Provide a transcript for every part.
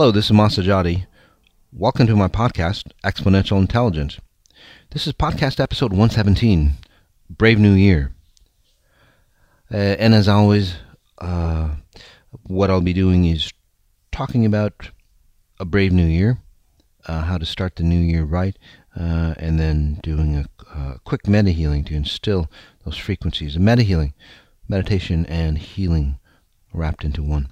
Hello, this is Masajati. Welcome to my podcast, Exponential Intelligence. This is podcast episode 117, Brave New Year. Uh, and as always, uh, what I'll be doing is talking about a brave new year, uh, how to start the new year right, uh, and then doing a, a quick meta healing to instill those frequencies. A meta healing, meditation and healing wrapped into one.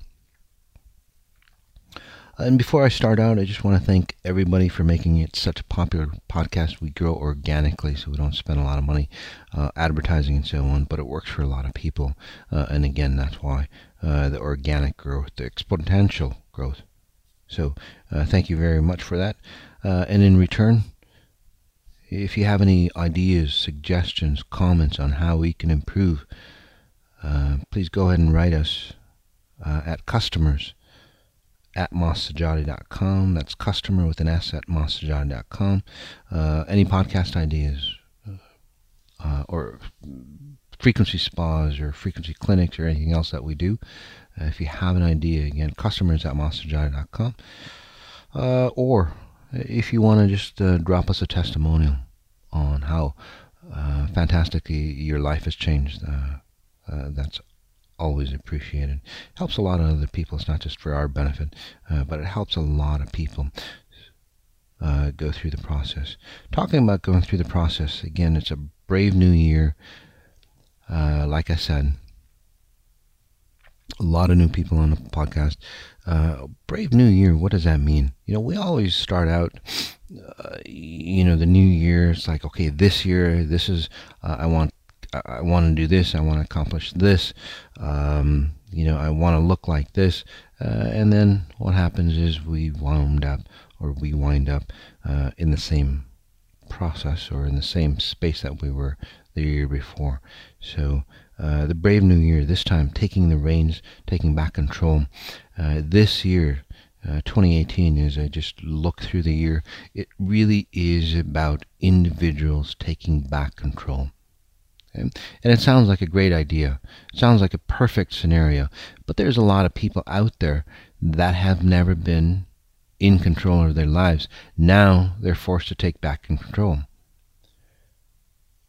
And before I start out, I just want to thank everybody for making it such a popular podcast. We grow organically, so we don't spend a lot of money uh, advertising and so on, but it works for a lot of people. Uh, and again, that's why uh, the organic growth, the exponential growth. So uh, thank you very much for that. Uh, and in return, if you have any ideas, suggestions, comments on how we can improve, uh, please go ahead and write us at customers at mossajati.com. That's customer with an S at mossajati.com. Uh, any podcast ideas uh, or frequency spas or frequency clinics or anything else that we do. Uh, if you have an idea, again, customers at mossajati.com. Uh, or if you want to just uh, drop us a testimonial on how uh, fantastically your life has changed, that's always appreciated. Helps a lot of other people. It's not just for our benefit, uh, but it helps a lot of people uh, go through the process. Talking about going through the process, again, it's a brave new year. Uh, like I said, a lot of new people on the podcast. Uh, brave new year, what does that mean? You know, we always start out, uh, you know, the new year, it's like, okay, this year, this is, uh, I want I want to do this, I want to accomplish this, um, you know, I want to look like this. Uh, and then what happens is we wound up or we wind up uh, in the same process or in the same space that we were the year before. So uh, the brave new year, this time taking the reins, taking back control. Uh, this year, uh, 2018, as I just look through the year, it really is about individuals taking back control. And it sounds like a great idea. It sounds like a perfect scenario. But there's a lot of people out there that have never been in control of their lives. Now they're forced to take back control.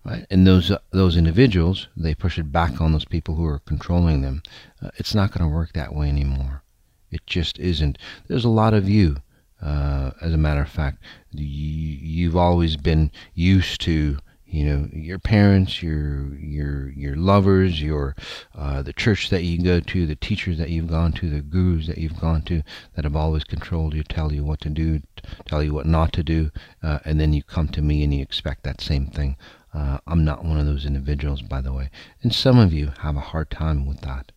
Right? And those uh, those individuals, they push it back on those people who are controlling them. Uh, it's not going to work that way anymore. It just isn't. There's a lot of you, uh, as a matter of fact, you, you've always been used to you know your parents your your your lovers your uh, the church that you go to the teachers that you've gone to the gurus that you've gone to that have always controlled you tell you what to do tell you what not to do uh, and then you come to me and you expect that same thing. Uh, i'm not one of those individuals by the way. And some of you have a hard time with that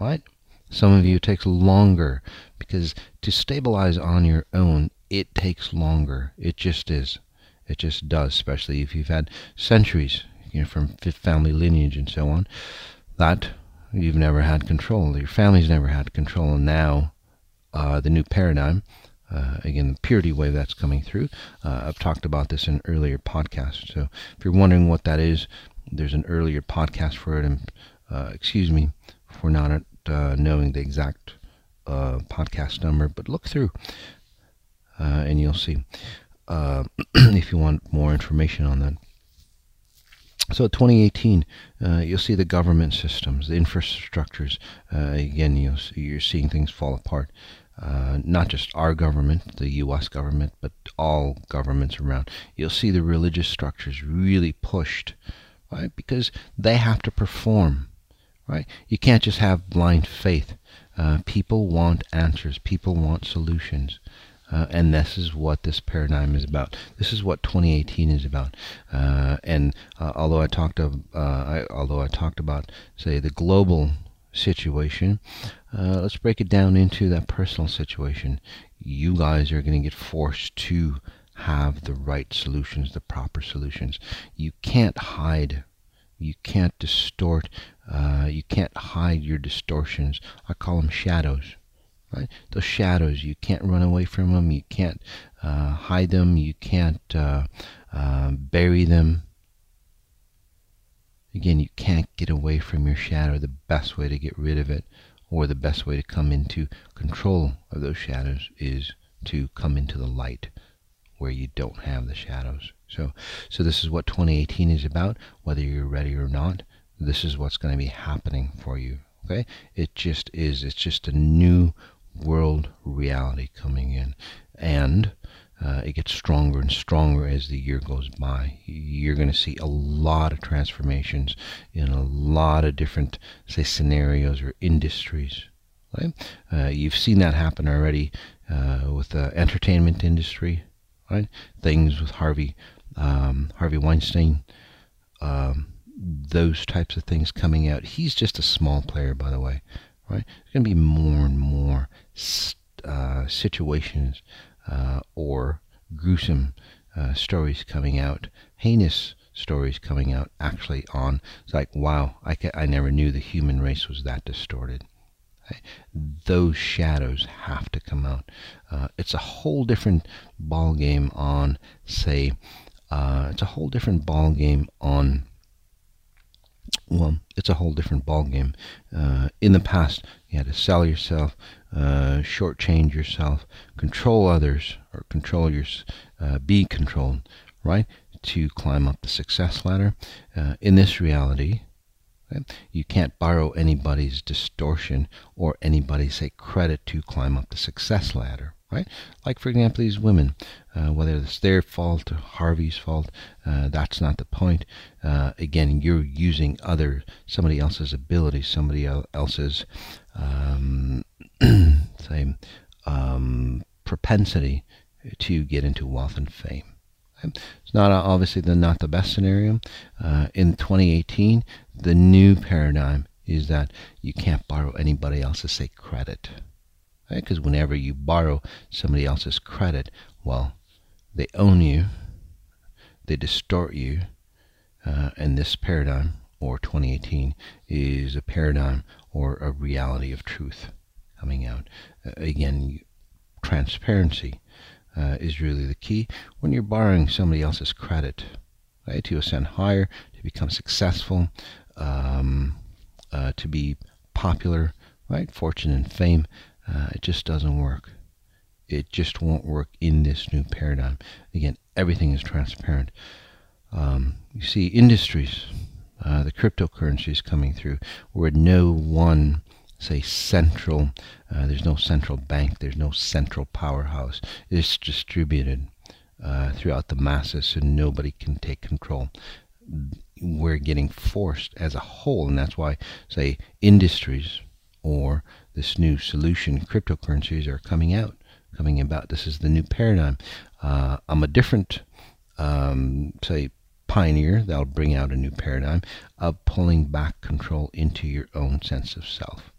right? Some of you takes longer because to stabilize on your own it takes longer. It just is it just does, especially if you've had centuries, you know, from family lineage and so on. That you've never had control. Your family's never had control. And now, uh, the new paradigm, uh, again, the purity wave that's coming through. Uh, I've talked about this in earlier podcasts. So if you're wondering what that is, there's an earlier podcast for it. And uh, excuse me for not uh, knowing the exact uh, podcast number, but look through and you'll see uh, if you want more information on that. So 2018, uh, you'll see the government systems, the infrastructures. Uh, again, see, you're seeing things fall apart. Uh, not just our government, the U.S. government, but all governments around. You'll see the religious structures really pushed, right? Because they have to perform, right? You can't just have blind faith. Uh, people want answers. People want solutions. Uh, and this is what this paradigm is about. This is what 2018 is about. Uh, and uh, although I talked of, uh, I, although I talked about, say, the global situation, uh, let's break it down into that personal situation. You guys are going to get forced to have the right solutions, the proper solutions. You can't hide. You can't distort. Uh, you can't hide your distortions. I call them shadows right? Those shadows, you can't run away from them. You can't uh, hide them. You can't uh, uh, bury them. Again, you can't get away from your shadow. The best way to get rid of it or the best way to come into control of those shadows is to come into the light where you don't have the shadows. So, so this is what 2018 is about. Whether you're ready or not, this is what's going to be happening for you. Okay, it just is. It's just a new world reality coming in, and uh, it gets stronger and stronger as the year goes by. You're going to see a lot of transformations in a lot of different, say, scenarios or industries. Right? Uh, you've seen that happen already uh, with the entertainment industry, right? Things with Harvey um, Harvey Weinstein, um, those types of things coming out. He's just a small player, by the way, right? There's going to be more and more uh, situations uh, or gruesome uh, stories coming out, heinous stories coming out actually on. It's like, wow, I, ca- I never knew the human race was that distorted. Those shadows have to come out. Uh, it's a whole different ball game on, say, uh, it's a whole different ball game on well, it's a whole different ballgame. Uh, in the past, you had to sell yourself, uh, shortchange yourself, control others, or control your, uh, be controlled, right? To climb up the success ladder. Uh, in this reality, you can't borrow anybody's distortion or anybody's say credit to climb up the success ladder right? Like, for example, these women, uh, whether it's their fault or Harvey's fault, uh, that's not the point. Uh, again, you're using other, somebody else's ability, somebody else's, um, say, um, propensity to get into wealth and fame. It's not obviously the not the best scenario. Uh, in 2018, the new paradigm is that you can't borrow anybody else's say credit because right? whenever you borrow somebody else's credit, well, they own you, they distort you, uh, and this paradigm, or 2018, is a paradigm or a reality of truth coming out. Uh, again, transparency uh, is really the key when you're borrowing somebody else's credit, right? To ascend higher, to become successful, um, uh, to be popular, right? Fortune and fame. Uh, it just doesn't work. It just won't work in this new paradigm. Again, everything is transparent. Um, you see, industries, uh, the cryptocurrencies coming through, where no one, say, central, uh, there's no central bank, there's no central powerhouse. It's distributed uh, throughout the masses, so nobody can take control. We're getting forced as a whole, and that's why, say, industries or this new solution cryptocurrencies are coming out, coming about. This is the new paradigm. Uh, I'm a different, um, say, pioneer that'll bring out a new paradigm of pulling back control into your own sense of self.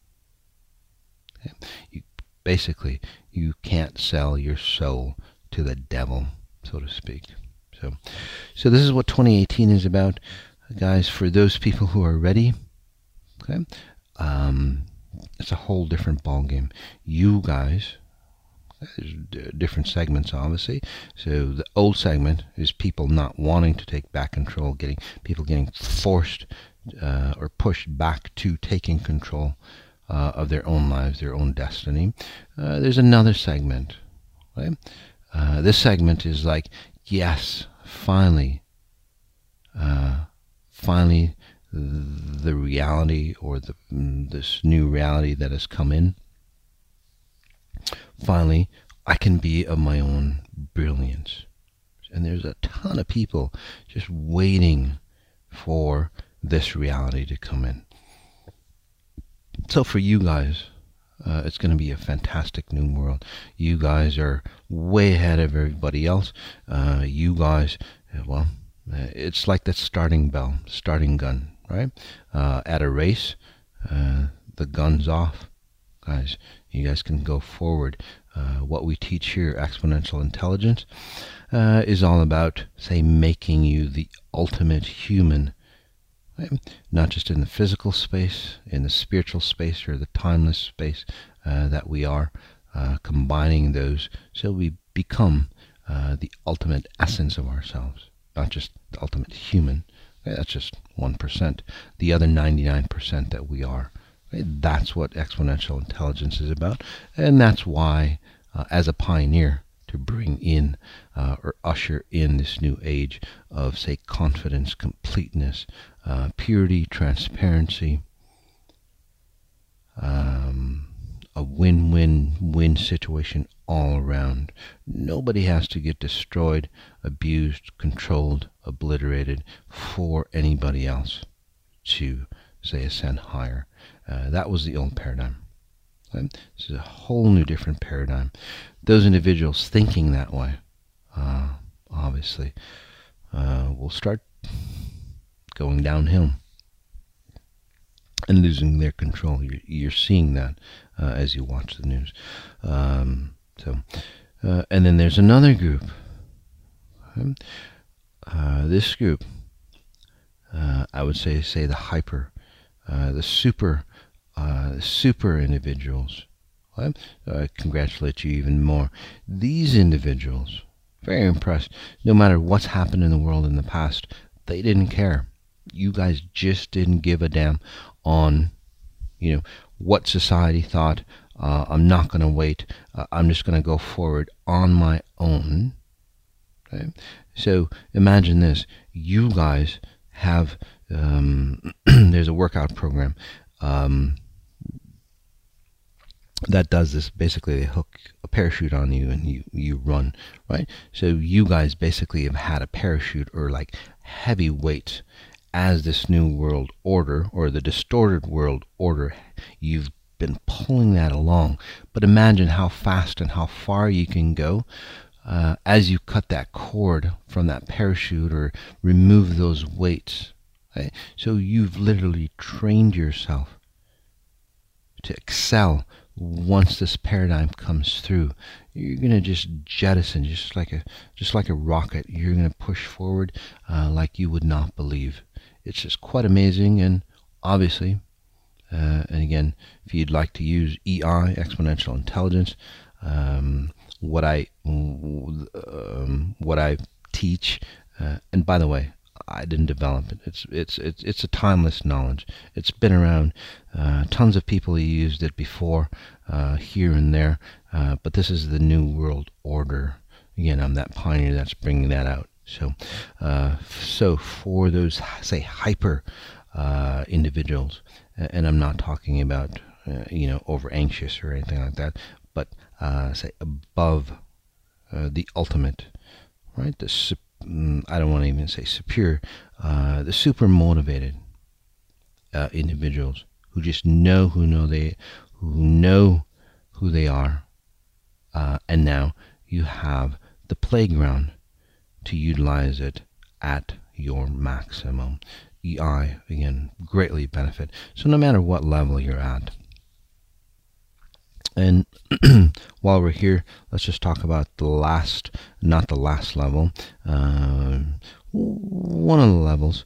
Okay? You, basically, you can't sell your soul to the devil, so to speak. So, so this is what 2018 is about, guys. For those people who are ready, okay. Um, it's a whole different ballgame. You guys, different segments, obviously. So the old segment is people not wanting to take back control, getting people getting forced uh, or pushed back to taking control uh, of their own lives, their own destiny. Uh, there's another segment. Right? Uh, this segment is like, yes, finally, uh, finally the reality or the, this new reality that has come in. Finally, I can be of my own brilliance. And there's a ton of people just waiting for this reality to come in. So for you guys, uh, it's going to be a fantastic new world. You guys are way ahead of everybody else. Uh, you guys, well, uh, it's like that starting bell, starting gun right? Uh, at a race, uh, the gun's off. Guys, you guys can go forward. Uh, what we teach here, exponential intelligence, uh, is all about, say, making you the ultimate human. Right? Not just in the physical space, in the spiritual space, or the timeless space uh, that we are, uh, combining those so we become the ultimate essence of ourselves, not just the ultimate human, that's just 1%. The other 99% that we are? That's what exponential intelligence is about, and that's why, uh, as a pioneer, to bring in uh, or usher in this new age of, say, confidence, completeness, uh, purity, transparency, um, a win-win-win situation all around. Nobody has to get destroyed, abused, controlled, obliterated for anybody else to, say, ascend higher. Uh, that was the old paradigm. This is a whole new different paradigm. Those individuals thinking that way, uh, obviously, uh, will start going downhill and losing their control. You're, you're seeing that uh, as you watch the news. Um, so, uh, and then there's another group. Um, uh, this group, I would say, say the hyper, the super uh, super individuals. I uh, congratulate you even more. These individuals, very impressed. No matter what's happened in the world in the past, they didn't care. You guys just didn't give a damn on, you know, what society thought. Uh, I'm not going to wait. Uh, I'm just going to go forward on my own. Okay? So imagine this: you guys have um, there's a workout program. Um, that does this basically they hook a parachute on you and you you run right? So you guys basically have had a parachute or like heavy weights as this new world order or the distorted world order. You've been pulling that along. But imagine how fast and how far you can go uh, as you cut that cord from that parachute or remove those weights right? so you've literally trained yourself to excel once this paradigm comes through, you're going to just jettison, just like a just like a rocket. You're going to push forward uh, like you would not believe. It's just quite amazing, and obviously, uh, and again, if you'd like to use EI, exponential intelligence, um, what I um, what I teach, uh, and by the way, I didn't develop it. It's it's it's it's a timeless knowledge. It's been around. Uh, tons of people used it before, uh, here and there. Uh, but this is the new world order. Again, I'm that pioneer that's bringing that out. So, uh, so for those say hyper uh, individuals, and I'm not talking about uh, you know over anxious or anything like that, but say above the ultimate, right? The I don't want to even say superior, uh, the super motivated uh, individuals who just know who know they who know who they are, uh, and now you have the playground to utilize it at your maximum. EI again greatly benefit. So no matter what level you're at, and while we're here, let's just talk about the last, not the last level, uh, one of the levels,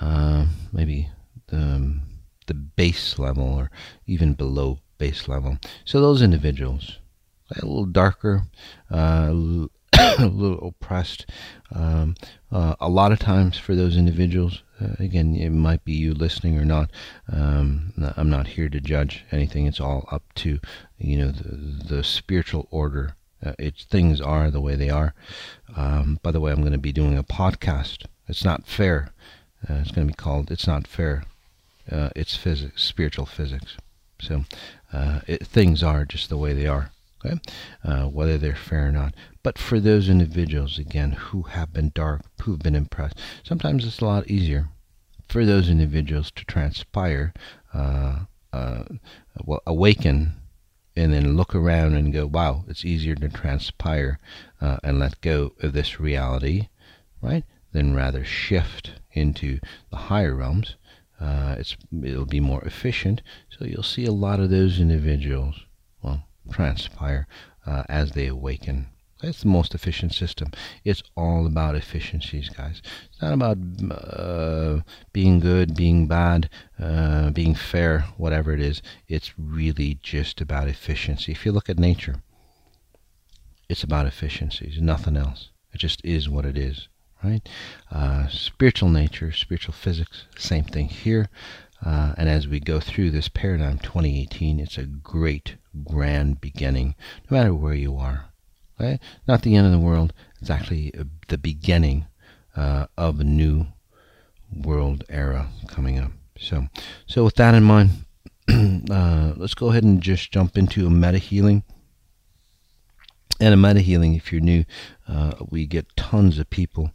uh, maybe the, the base level or even below base level. So those individuals, a little darker, uh, a little oppressed. Um, uh, a lot of times for those individuals, uh, again, it might be you listening or not. Um, I'm not here to judge anything. It's all up to you know the, the spiritual order. Uh, it's things are the way they are. Um, by the way, I'm going to be doing a podcast. It's not fair. Uh, it's going to be called "It's Not Fair." Uh, it's physics, spiritual physics. So uh, it, things are just the way they are okay? Uh, whether they're fair or not. But for those individuals, again, who have been dark, who've been impressed, sometimes it's a lot easier for those individuals to transpire, uh, uh, well, awaken, and then look around and go, wow, it's easier to transpire uh, and let go of this reality, right? Than rather shift into the higher realms. Uh, it's it'll be more efficient. So you'll see a lot of those individuals. Well, transpire uh, as they awaken. It's the most efficient system. It's all about efficiencies, guys. It's not about uh, being good, being bad, uh, being fair, whatever it is. It's really just about efficiency. If you look at nature, it's about efficiencies, nothing else. It just is what it is, right? Uh, spiritual nature, spiritual physics, same thing here. Uh, and as we go through this paradigm 2018, it's a great, grand beginning, no matter where you are. Okay? Not the end of the world. It's actually uh, the beginning uh, of a new world era coming up. So, so with that in mind, uh, let's go ahead and just jump into a meta healing. And a meta healing, if you're new, uh, we get tons of people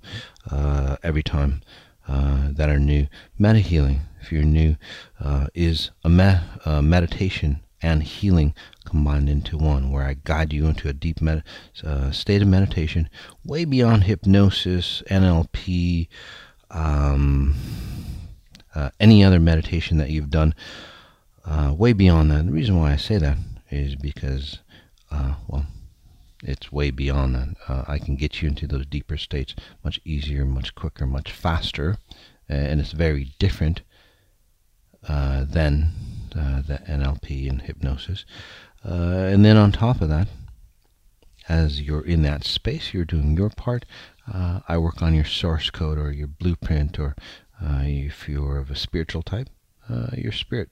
uh, every time uh, that are new. Meta healing, if you're new, uh, is a me- uh, meditation and healing combined into one, where I guide you into a deep med- uh, state of meditation, way beyond hypnosis, NLP, um, any other meditation that you've done. way beyond that. The reason why I say that is because, well, it's way beyond that. Uh, I can get you into those deeper states much easier, much quicker, much faster, and it's very different uh, than uh, the NLP and hypnosis. Uh, and then on top of that, as you're in that space, you're doing your part. Uh, I work on your source code or your blueprint, or uh, if you're of a spiritual type, your spirit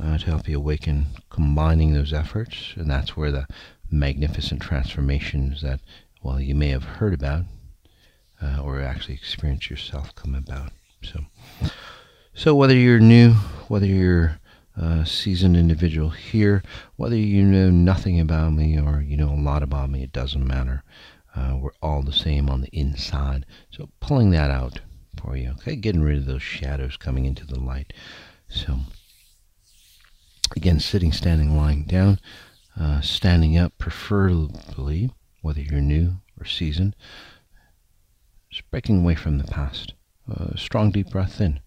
uh, to help you awaken, combining those efforts, and that's where the magnificent transformations that, well, you may have heard about uh, or actually experienced yourself come about. So, so whether you're new, whether you're a seasoned individual here, whether you know nothing about me or you know a lot about me, it doesn't matter. Uh, we're all the same on the inside. So pulling that out for you, okay, getting rid of those shadows coming into the light. So again, sitting, standing, lying down. Uh, standing up, preferably, whether you're new or seasoned, just breaking away from the past. Uh, strong, deep breath in.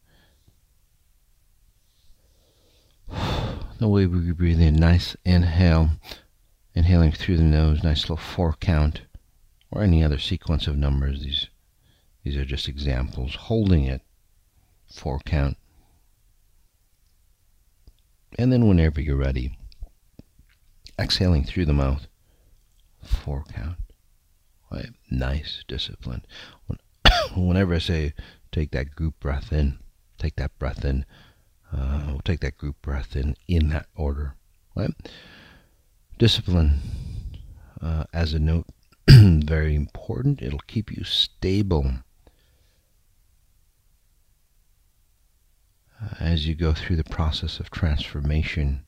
The way we breathe in, nice inhale, inhaling through the nose, nice little four count, or any other sequence of numbers. These, these are just examples. Holding it, four count. And then whenever you're ready, exhaling through the mouth. Four count. Right? Nice discipline. When, whenever I say take that group breath in, take that breath in. Uh, we'll take that group breath in in that order. Right? Discipline, uh, as a note, very important. It'll keep you stable. Uh, as you go through the process of transformation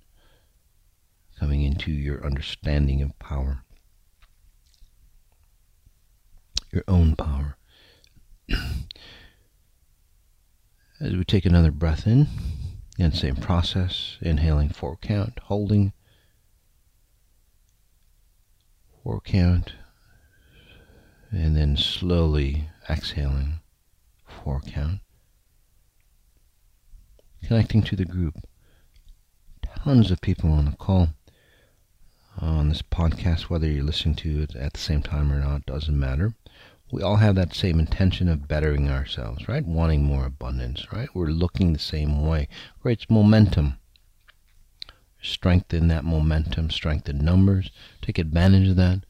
coming into your understanding of power, your own power. As we take another breath in, and same process, inhaling four count, holding four count, and then slowly exhaling four count, connecting to the group. Tons of people on the call uh, on this podcast, whether you're listening to it at the same time or not, doesn't matter. We all have that same intention of bettering ourselves, right? Wanting more abundance, right? We're looking the same way. Creates momentum. Strengthen that momentum, strengthen numbers, take advantage of that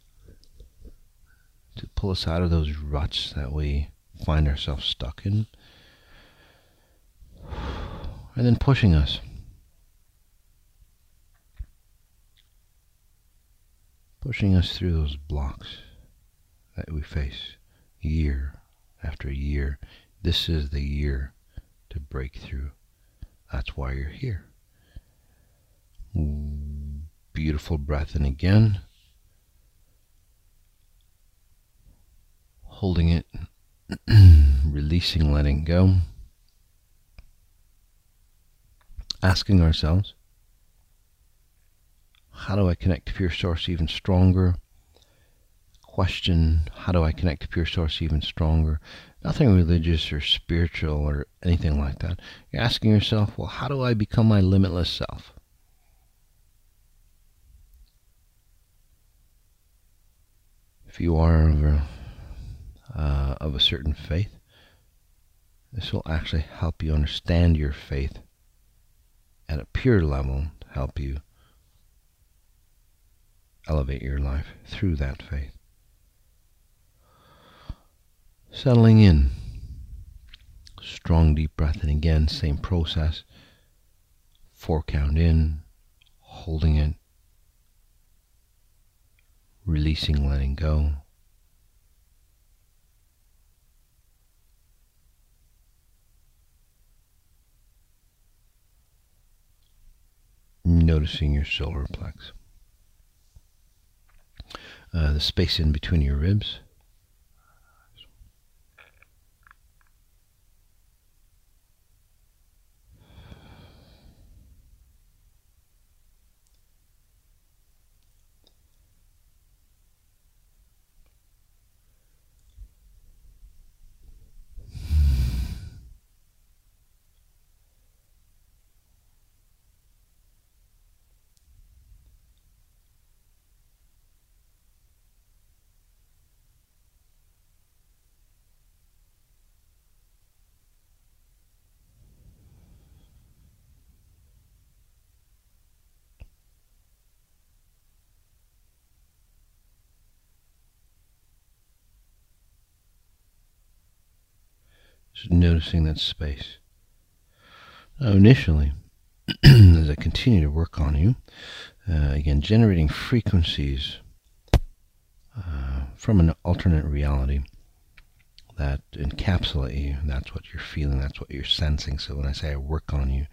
to pull us out of those ruts that we find ourselves stuck in. And then pushing us pushing us through those blocks that we face year after year. This is the year to break through. That's why you're here. Beautiful breath in again. Holding it, releasing, letting go. Asking ourselves, how do I connect to Pure Source even stronger? Question, how do I connect to Pure Source even stronger? Nothing religious or spiritual or anything like that. You're asking yourself, well, how do I become my limitless self? If you are of a, uh, of a certain faith, this will actually help you understand your faith at a pure level, help you elevate your life through that faith. Settling in, Strong deep breath and again, same process. Four count in, holding it, releasing, letting go. Noticing your solar plex. Uh, the space in between your ribs. Noticing that space. Now, initially, as I continue to work on you, uh, again, generating frequencies uh, from an alternate reality that encapsulate you. That's what you're feeling, that's what you're sensing. So when I say I work on you,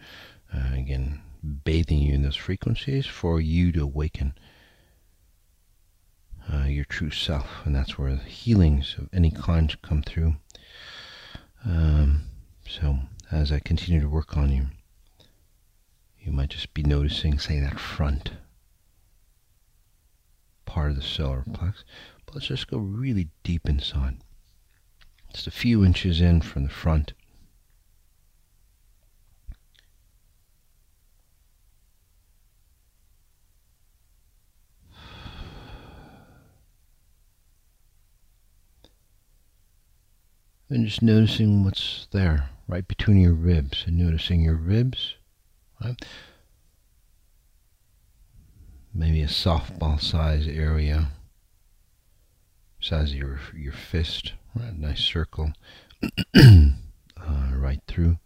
uh, again, bathing you in those frequencies for you to awaken uh, your true self. And that's where healings of any kind come through. Um, so as I continue to work on you, you might just be noticing, say, that front part of the solar plex. But let's just go really deep inside. Just a few inches in from the front. And just noticing what's there, right between your ribs, and noticing your ribs. Right? Maybe a softball size area, size of your your fist, right? Nice circle, uh, right through.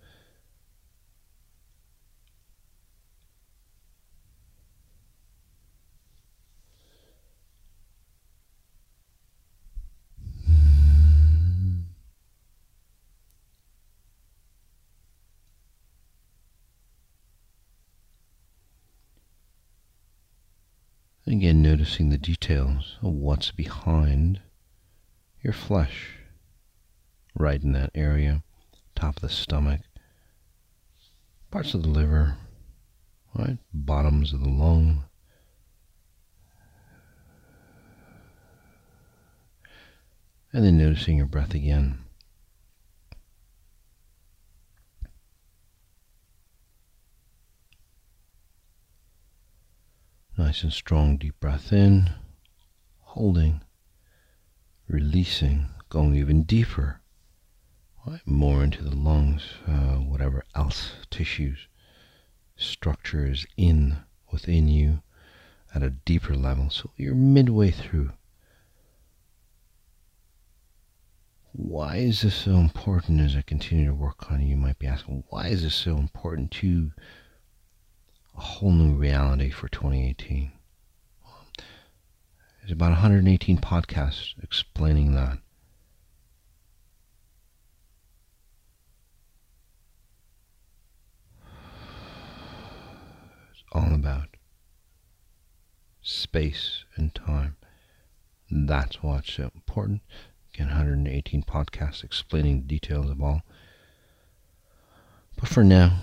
Again, noticing the details of what's behind your flesh, right in that area, top of the stomach, parts of the liver, right, bottoms of the lung. And then noticing your breath again. Nice and strong, deep breath in, holding, releasing, going even deeper, right? more into the lungs, uh, whatever else tissues, structures in within you at a deeper level. So you're midway through. Why is this so important as I continue to work on it? You might be asking, why is this so important to a whole new reality for 2018. There's about 118 podcasts explaining that. It's all about space and time. That's what's so important. Again, 118 podcasts explaining the details of all. But for now,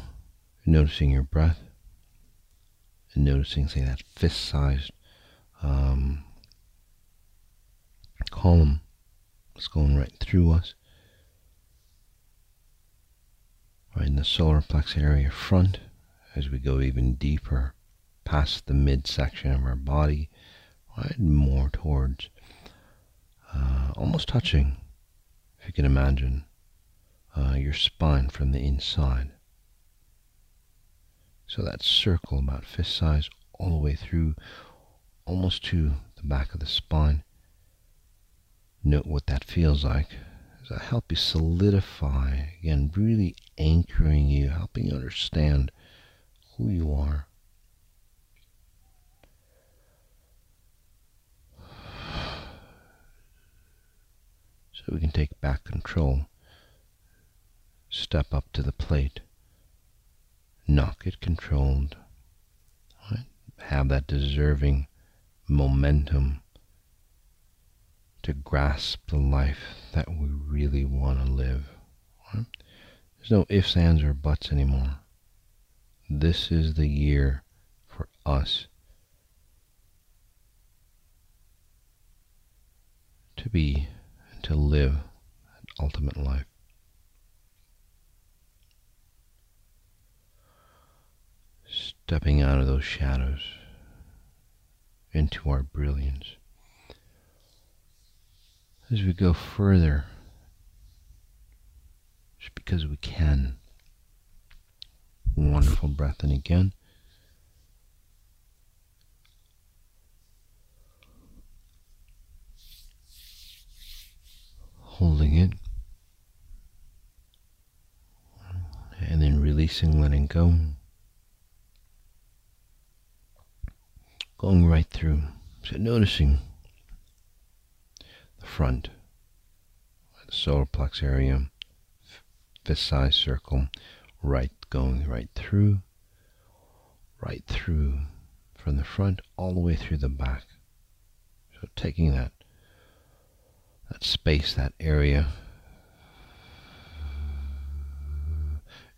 noticing your breath and noticing, say, that fist-sized um, column is going right through us, right in the solar plex area front, as we go even deeper past the midsection of our body, right more towards uh, almost touching, if you can imagine, uh, your spine from the inside. So that circle about fist size all the way through almost to the back of the spine. Note what that feels like I help you solidify, again, really anchoring you, helping you understand who you are. So we can take back control, step up to the plate, not get controlled, right? have that deserving momentum to grasp the life that we really want to live. Right? There's no ifs, ands, or buts anymore. This is the year for us to be and to live an ultimate life. Stepping out of those shadows into our brilliance. As we go further, just because we can. Wonderful breath in again. Holding it. And then releasing, letting go. Going right through. So noticing the front, the solar plex area, fifth size circle, right going right through, right through from the front all the way through the back. So taking that that space, that area,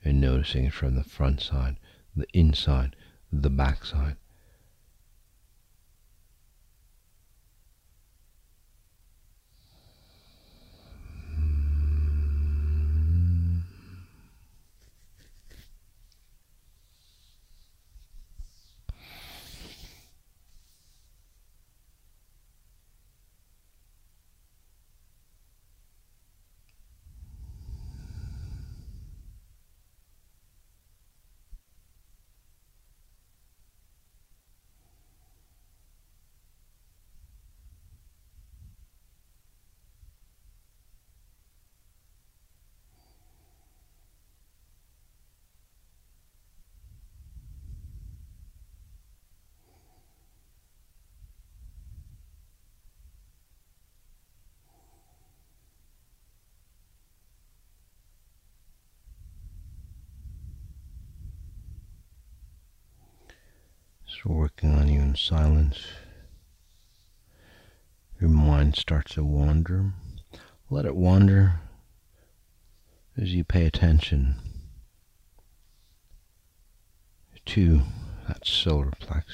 and noticing it from the front side, the inside, the back side. Working on you in silence. Your mind starts to wander. Let it wander as you pay attention to that solar plex.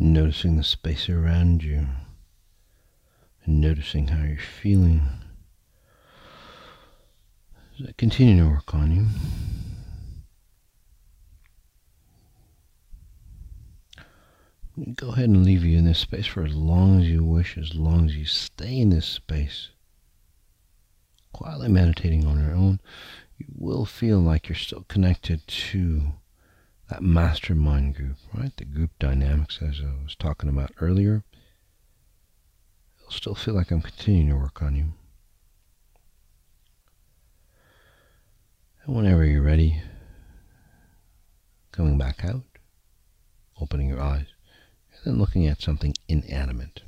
Noticing the space around you and noticing how you're feeling. As I continue to work on you. go ahead and leave you in this space for as long as you wish, as long as you stay in this space. Quietly meditating on your own, you will feel like you're still connected to that mastermind group, right? The group dynamics, as I was talking about earlier. It'll still feel like I'm continuing to work on you. And whenever you're ready, coming back out, opening your eyes, and then looking at something inanimate,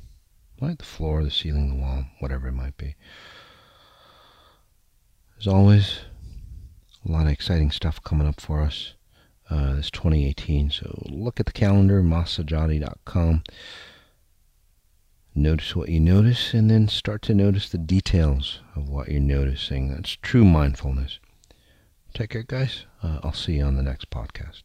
like the floor, the ceiling, the wall, whatever it might be. As always, a lot of exciting stuff coming up for us uh, this 2018. So look at the calendar, massajati.com. Notice what you notice, and then start to notice the details of what you're noticing. That's true mindfulness. Take care, guys. Uh, I'll see you on the next podcast.